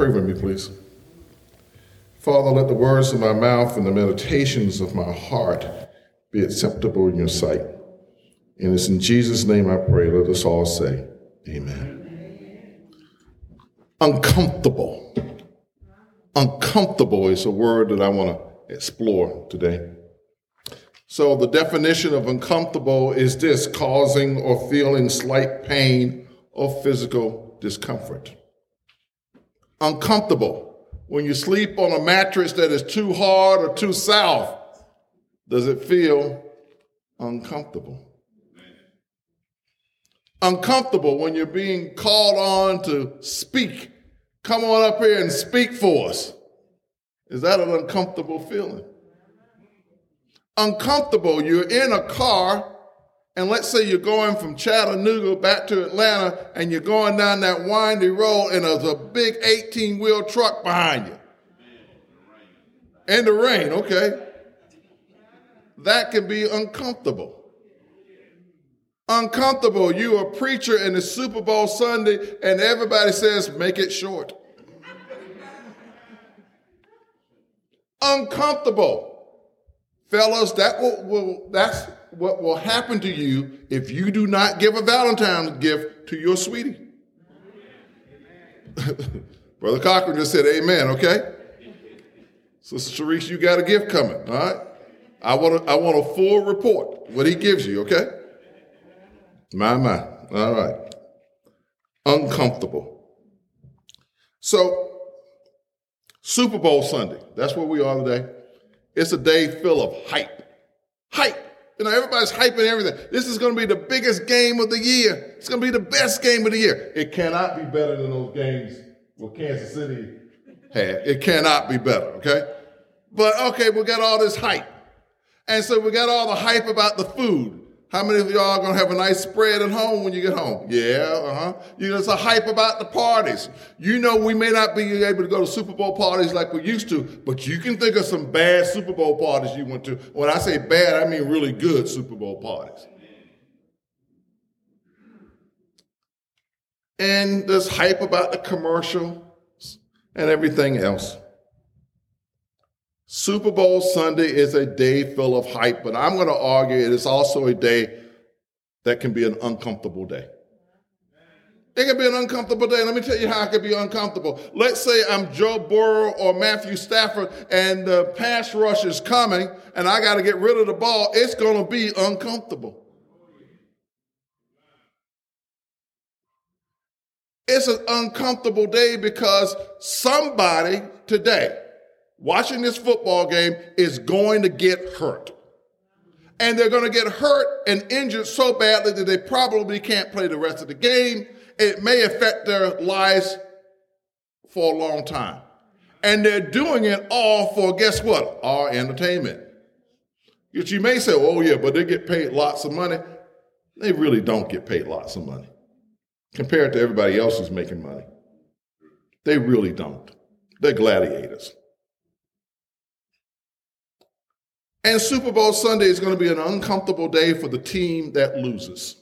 Pray with me, please. Father, let the words of my mouth and the meditations of my heart be acceptable in your sight. And it's in Jesus' name I pray. Let us all say, Amen. Uncomfortable. Uncomfortable is a word that I want to explore today. So, the definition of uncomfortable is this causing or feeling slight pain or physical discomfort. Uncomfortable. When you sleep on a mattress that is too hard or too soft, does it feel uncomfortable? Uncomfortable when you're being called on to speak. Come on up here and speak for us. Is that an uncomfortable feeling? Uncomfortable. You're in a car and let's say you're going from Chattanooga back to Atlanta and you're going down that windy road and there's a big 18 wheel truck behind you. And the rain, okay. That can be uncomfortable. Uncomfortable. You're a preacher in the Super Bowl Sunday and everybody says, make it short. uncomfortable. Fellas, that will, will that's what will happen to you if you do not give a Valentine's gift to your sweetie. Brother Cochran just said amen, okay? Sister Sharice, you got a gift coming, all right? I want a, I want a full report, what he gives you, okay? My, my, all right. Uncomfortable. So, Super Bowl Sunday, that's where we are today. It's a day full of hype. Hype. You know, everybody's hyping everything. This is going to be the biggest game of the year. It's going to be the best game of the year. It cannot be better than those games what Kansas City had. It cannot be better, okay? But okay, we got all this hype. And so we got all the hype about the food. How many of y'all are to have a nice spread at home when you get home? Yeah, uh-huh. You know, it's a hype about the parties. You know, we may not be able to go to Super Bowl parties like we used to, but you can think of some bad Super Bowl parties you went to. When I say bad, I mean really good Super Bowl parties. And there's hype about the commercials and everything else. Super Bowl Sunday is a day full of hype, but I'm going to argue it is also a day that can be an uncomfortable day. It can be an uncomfortable day. Let me tell you how it can be uncomfortable. Let's say I'm Joe Burrow or Matthew Stafford and the pass rush is coming and I got to get rid of the ball. It's going to be uncomfortable. It's an uncomfortable day because somebody today watching this football game is going to get hurt. And they're going to get hurt and injured so badly that they probably can't play the rest of the game. It may affect their lives for a long time. And they're doing it all for, guess what? Our entertainment. Which you may say, oh, yeah, but they get paid lots of money. They really don't get paid lots of money compared to everybody else who's making money. They really don't. They're gladiators. And Super Bowl Sunday is going to be an uncomfortable day for the team that loses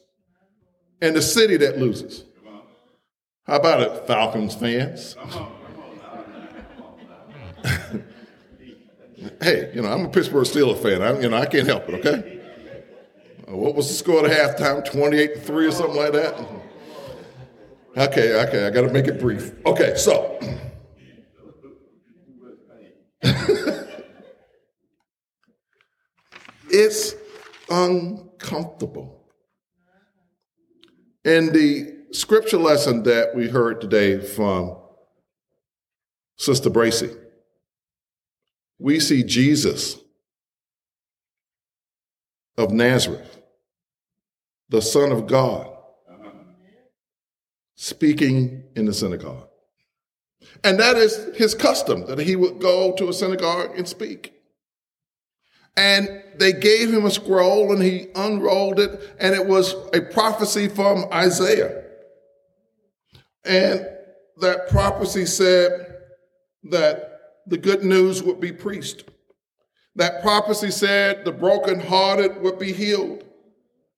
and the city that loses. How about it, Falcons fans? hey, you know, I'm a Pittsburgh Steelers fan. I, you know, I can't help it, okay? Uh, what was the score at halftime? 28 to 3 or something like that? Okay, okay, I got to make it brief. Okay, so. It's uncomfortable. In the scripture lesson that we heard today from Sister Bracy, we see Jesus of Nazareth, the Son of God, speaking in the synagogue. And that is his custom, that he would go to a synagogue and speak. And they gave him a scroll and he unrolled it, and it was a prophecy from Isaiah. And that prophecy said that the good news would be preached. That prophecy said the brokenhearted would be healed,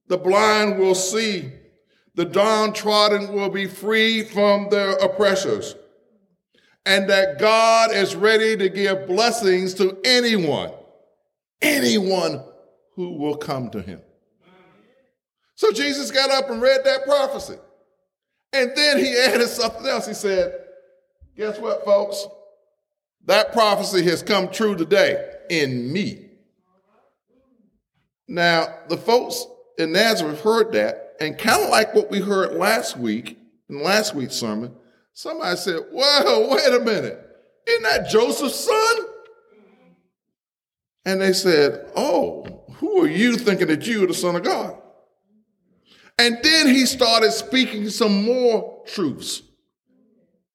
the blind will see, the downtrodden will be free from their oppressors. and that God is ready to give blessings to anyone, anyone who will come to him. So Jesus got up and read that prophecy. And then he added something else. He said, Guess what, folks? That prophecy has come true today in me. Now, the folks in Nazareth heard that, and kind of like what we heard last week in last week's sermon, somebody said, Well, wait a minute. Isn't that Joseph's son? And they said, Oh, who are you thinking that you are the Son of God? And then he started speaking some more truths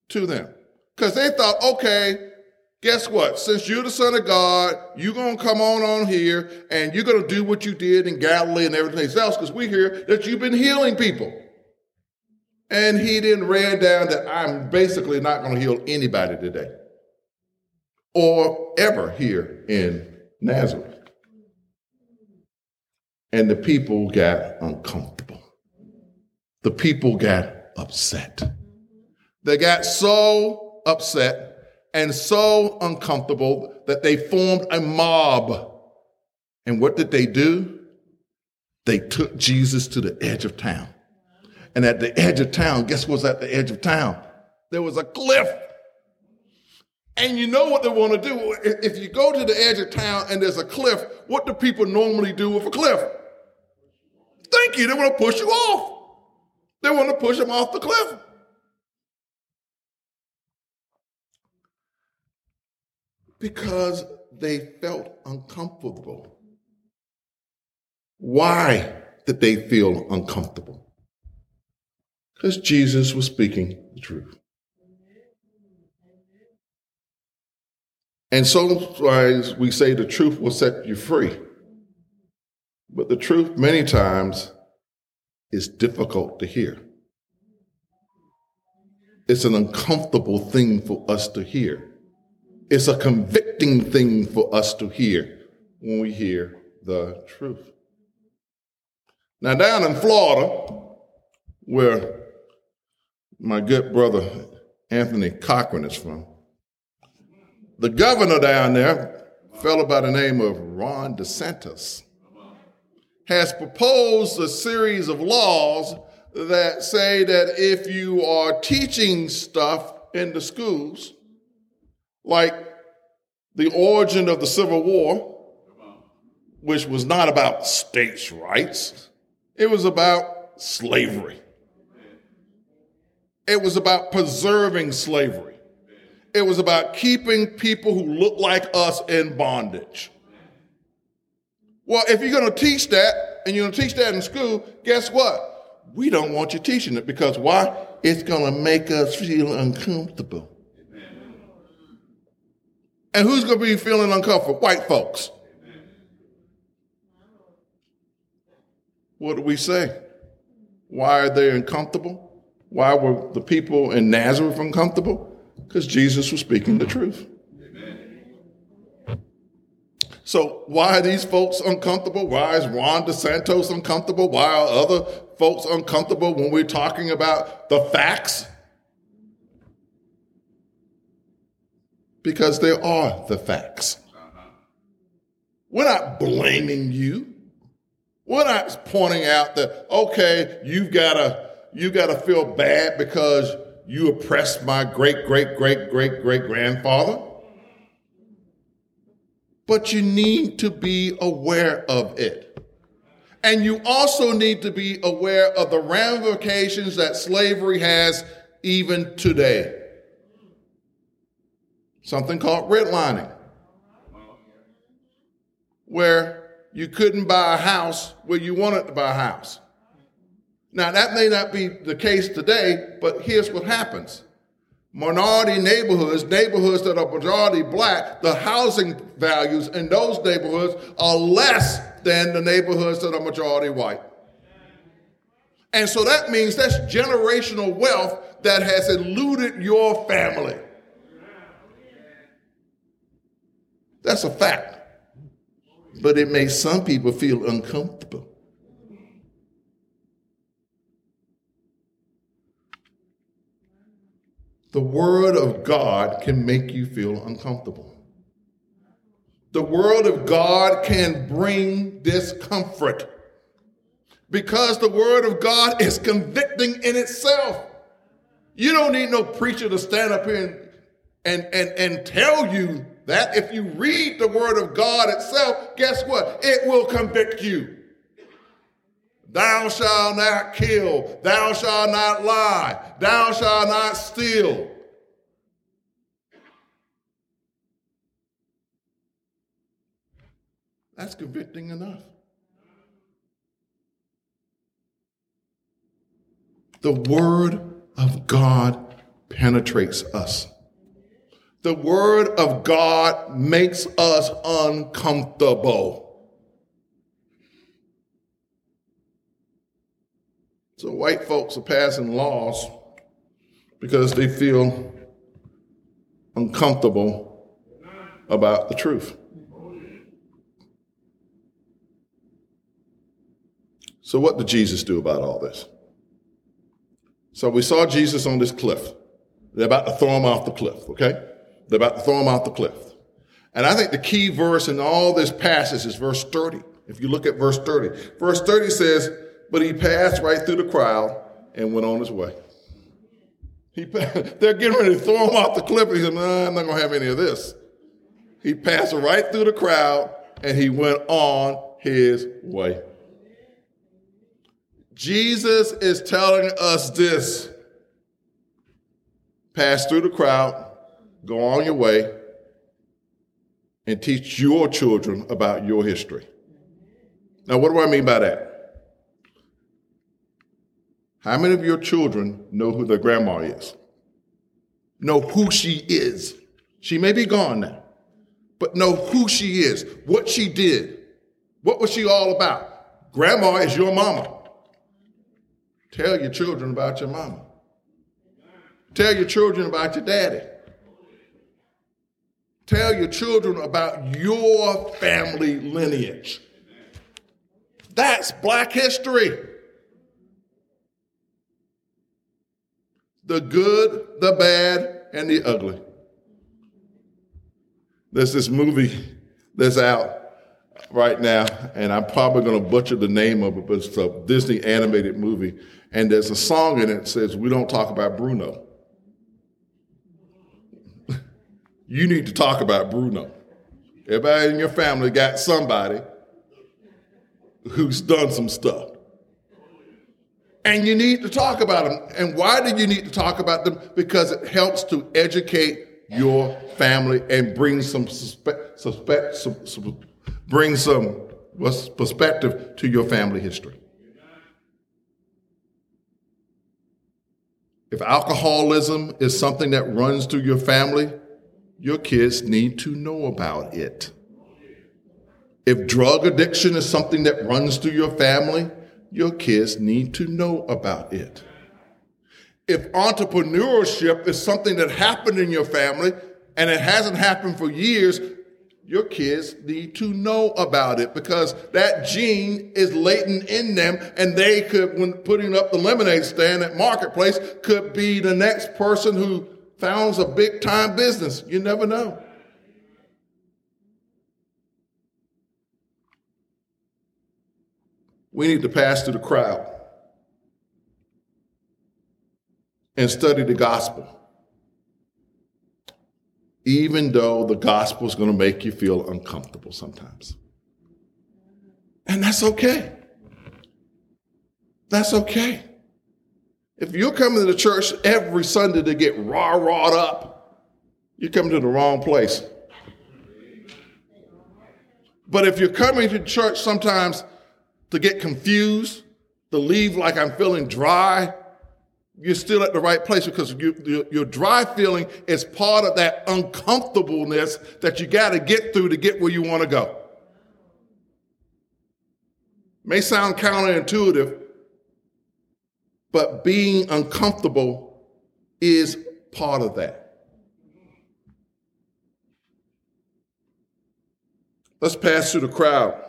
to them. Because they thought, okay, guess what? Since you're the Son of God, you're going to come on on here and you're going to do what you did in Galilee and everything else because we hear that you've been healing people. And he then ran down that I'm basically not going to heal anybody today or ever here in Nazareth. And the people got uncomfortable the people got upset. They got so upset and so uncomfortable that they formed a mob. And what did they do? They took Jesus to the edge of town. And at the edge of town, guess what's at the edge of town? There was a cliff. And you know what they want to do? If you go to the edge of town and there's a cliff, what do people normally do with a cliff? Thank you, they want to push you off. They want to push them off the cliff. Because they felt uncomfortable. Why did they feel uncomfortable? Because Jesus was speaking the truth. And sometimes we say the truth will set you free. But the truth, many times, is difficult to hear. It's an uncomfortable thing for us to hear. It's a convicting thing for us to hear when we hear the truth. Now, down in Florida, where my good brother Anthony Cochran is from, the governor down there, a fellow by the name of Ron DeSantis, has proposed a series of laws that say that if you are teaching stuff in the schools, like the origin of the Civil War, which was not about states' rights, it was about slavery. It was about preserving slavery. It was about keeping people who look like us in bondage. Well, if you're going to teach that and you're going to teach that in school, guess what? We don't want you teaching it because why? It's going to make us feel uncomfortable. And who's going to be feeling uncomfortable? White folks. What do we say? Why are they uncomfortable? Why were the people in Nazareth uncomfortable? Because Jesus was speaking the truth. So why are these folks uncomfortable? Why is Ron DeSantis uncomfortable? Why are other folks uncomfortable when we're talking about the facts? Because they are the facts. We're not blaming you. We're not pointing out that, okay, you've gotta, you gotta feel bad because you oppressed my great, great, great, great, great grandfather but you need to be aware of it. And you also need to be aware of the ramifications that slavery has even today. Something called redlining, where you couldn't buy a house where you wanted to buy a house. Now, that may not be the case today, but here's what happens minority neighborhoods, neighborhoods that are majority black, the housing values in those neighborhoods are less than the neighborhoods that are majority white. And so that means that's generational wealth that has eluded your family. That's a fact. But it makes some people feel uncomfortable. The Word of God can make you feel uncomfortable. The Word of God can bring discomfort because the Word of God is convicting in itself. You don't need no preacher to stand up here and, and, and, and tell you that. If you read the Word of God itself, guess what? It will convict you. Thou shalt not kill. Thou shalt not lie. Thou shalt not steal. That's convicting enough. The Word of God penetrates us. The Word of God makes us uncomfortable. So white folks are passing laws because they feel uncomfortable about the truth. So, what did Jesus do about all this? So, we saw Jesus on this cliff. They're about to throw him off the cliff, okay? They're about to throw him off the cliff. And I think the key verse in all this passage is verse 30. If you look at verse 30, verse 30 says, but he passed right through the crowd and went on his way. He, they're getting ready to throw him off the cliff. He said, nah, I'm not going to have any of this. He passed right through the crowd and he went on his way. Jesus is telling us this pass through the crowd, go on your way, and teach your children about your history. Now, what do I mean by that? How many of your children know who their grandma is? Know who she is. She may be gone now, but know who she is, what she did, what was she all about. Grandma is your mama. Tell your children about your mama. Tell your children about your daddy. Tell your children about your family lineage. That's black history. The good, the bad, and the ugly. There's this movie that's out right now, and I'm probably going to butcher the name of it, but it's a Disney animated movie. And there's a song in it that says, We don't talk about Bruno. you need to talk about Bruno. Everybody in your family got somebody who's done some stuff. And you need to talk about them. And why do you need to talk about them? Because it helps to educate your family and bring some bring some perspective to your family history. If alcoholism is something that runs through your family, your kids need to know about it. If drug addiction is something that runs through your family, your kids need to know about it. If entrepreneurship is something that happened in your family and it hasn't happened for years, your kids need to know about it because that gene is latent in them and they could, when putting up the lemonade stand at Marketplace, could be the next person who founds a big time business. You never know. We need to pass through the crowd and study the gospel, even though the gospel is going to make you feel uncomfortable sometimes. And that's okay. That's okay. If you're coming to the church every Sunday to get raw rawed up, you're coming to the wrong place. But if you're coming to church sometimes to get confused, to leave like I'm feeling dry, you're still at the right place because you, your dry feeling is part of that uncomfortableness that you got to get through to get where you want to go. May sound counterintuitive, but being uncomfortable is part of that. Let's pass through the crowd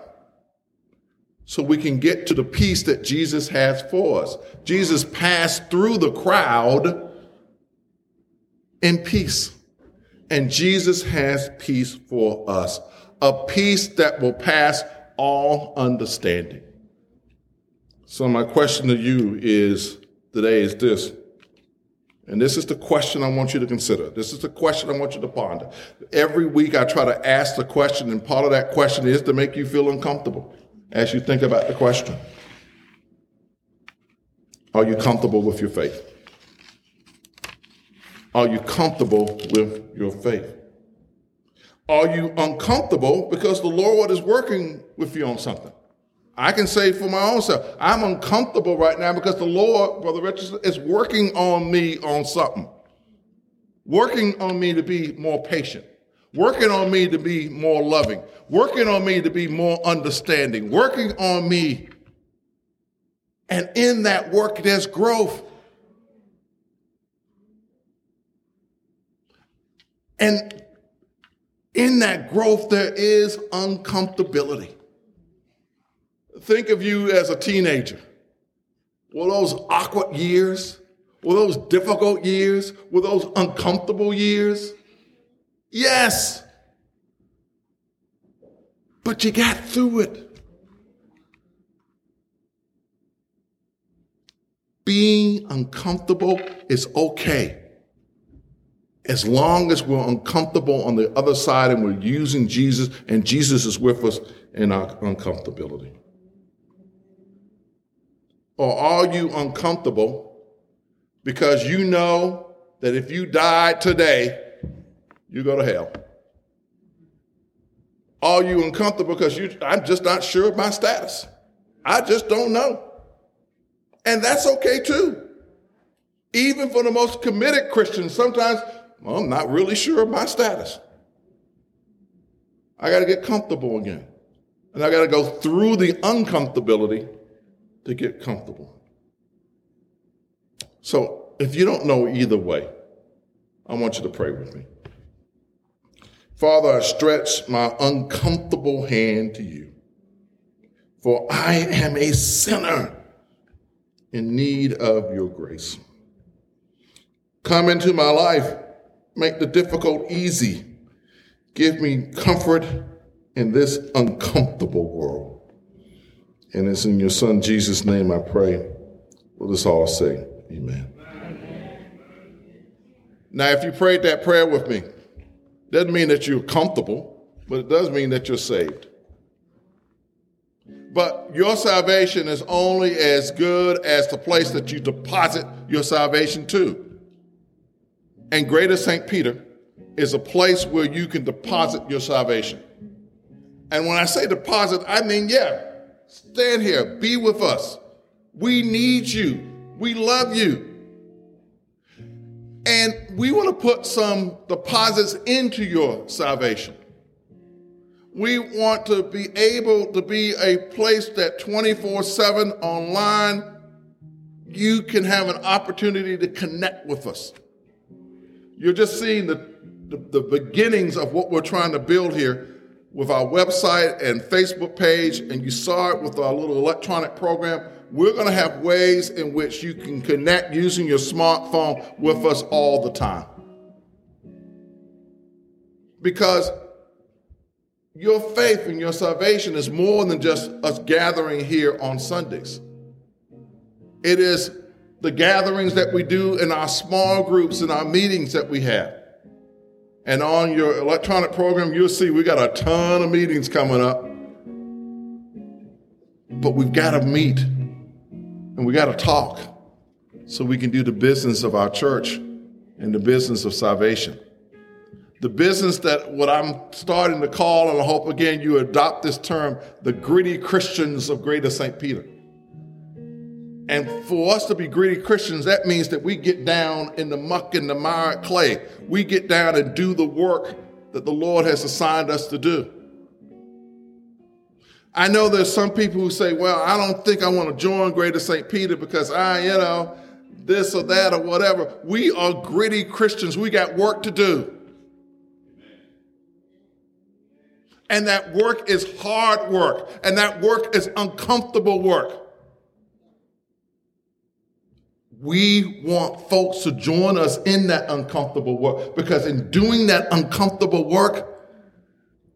so we can get to the peace that Jesus has for us. Jesus passed through the crowd in peace. And Jesus has peace for us, a peace that will pass all understanding. So, my question to you is today is this. And this is the question I want you to consider. This is the question I want you to ponder. Every week I try to ask the question, and part of that question is to make you feel uncomfortable as you think about the question. Are you comfortable with your faith? Are you comfortable with your faith? Are you uncomfortable because the Lord is working with you on something? I can say for my own self, I'm uncomfortable right now because the Lord, Brother Richardson, is working on me on something. Working on me to be more patient. Working on me to be more loving. Working on me to be more understanding. Working on me. And in that work, there's growth. And in that growth, there is uncomfortability. Think of you as a teenager. Were those awkward years? Were those difficult years? Were those uncomfortable years? Yes. But you got through it. Being uncomfortable is okay. As long as we're uncomfortable on the other side and we're using Jesus and Jesus is with us in our uncomfortability. Or are you uncomfortable because you know that if you died today, you go to hell? Are you uncomfortable because you, I'm just not sure of my status? I just don't know. And that's okay too. Even for the most committed Christians, sometimes well, I'm not really sure of my status. I got to get comfortable again. And I got to go through the uncomfortability to get comfortable. So if you don't know either way, I want you to pray with me. Father, I stretch my uncomfortable hand to you, for I am a sinner in need of your grace. Come into my life Make the difficult easy. Give me comfort in this uncomfortable world. And it's in your son Jesus' name I pray. Let us all say, Amen. Now, if you prayed that prayer with me, doesn't mean that you're comfortable, but it does mean that you're saved. But your salvation is only as good as the place that you deposit your salvation to. And Greater St. Peter is a place where you can deposit your salvation. And when I say deposit, I mean, yeah, stand here, be with us. We need you. We love you. And we want to put some deposits into your salvation. We want to be able to be a place that 24 7 online, you can have an opportunity to connect with us. You're just seeing the, the, the, beginnings of what we're trying to build here with our website and Facebook page, and you saw it with our little electronic program. We're going to have ways in which you can connect using your smartphone with us all the time. Because your faith and your salvation is more than just us gathering here on Sundays. It is the gatherings that we do in our small groups and our meetings that we have. And on your electronic program, you'll see we got a ton of meetings coming up. But we've got to meet and we got to talk so we can do the business of our church and the business of salvation. The business that what I'm starting to call, and I hope again you adopt this term, the gritty Christians of Greater St. Peter. And for us to be gritty Christians, that means that we get down in the muck and the mire clay. We get down and do the work that the Lord has assigned us to do. I know there's some people who say, well, I don't think I want to join Greater St. Peter because I, you know, this or that or whatever. We are gritty Christians. We got work to do. And that work is hard work. And that work is uncomfortable work. we want folks to join us in that uncomfortable work because in doing that uncomfortable work,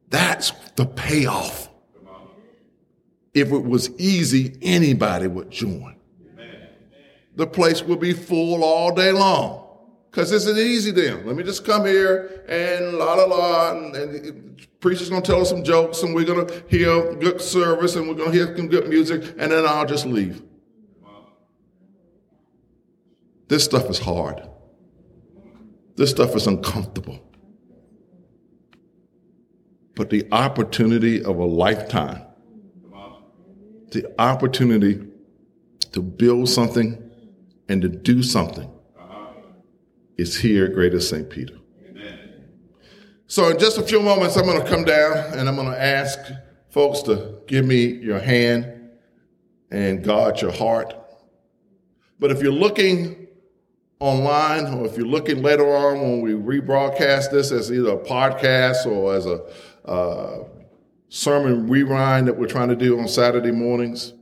that's the payoff. If it was easy, anybody would join. The place will be full all day long because it's an easy then. Let me just come here and la la la, and, and preacher's gonna tell us some jokes, and we're gonna hear good service, and we're gonna hear some good music, and then I'll just leave. This stuff is hard. This stuff is uncomfortable. But the opportunity of a lifetime, the opportunity to build something and to do something is here at Greater St. Peter. So, in just a few moments, I'm going to come down and I'm going to ask folks to give me your hand and guard your heart. But if you're looking online or if you're looking later on when we rebroadcast this as either a podcast or as a uh, sermon rewind that we're trying to do on Saturday mornings,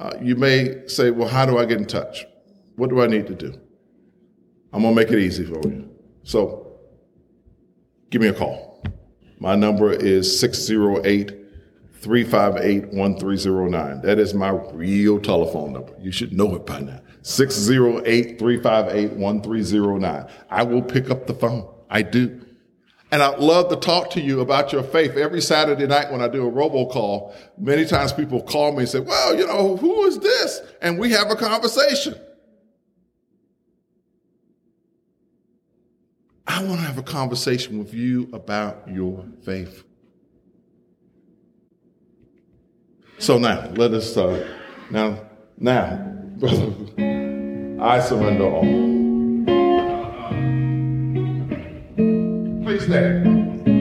uh, you may say, Well, how do I get in touch? What do I need to do? I'm going to make it easy for you. So give me a call. My number is 608 358 1309. That is my real telephone number. You should know it by now. 608 358 1309. I will pick up the phone. I do. And I'd love to talk to you about your faith. Every Saturday night when I do a robocall, many times people call me and say, Well, you know, who is this? And we have a conversation. I want to have a conversation with you about your faith. So now, let us, uh, now, now, brother, I surrender all. Stand. Is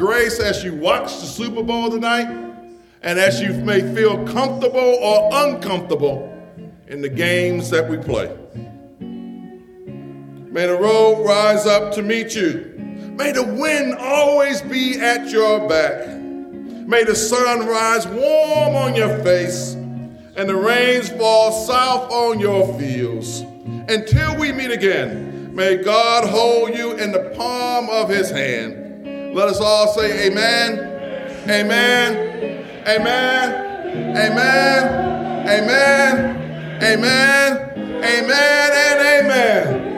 grace as you watch the Super Bowl tonight and as you may feel comfortable or uncomfortable in the games that we play. May the road rise up to meet you. May the wind always be at your back. May the sun rise warm on your face and the rains fall south on your fields. Until we meet again, may God hold you in the palm of his hand. Let us all say amen. Amen. Amen. Amen. Amen. Amen. Amen and amen.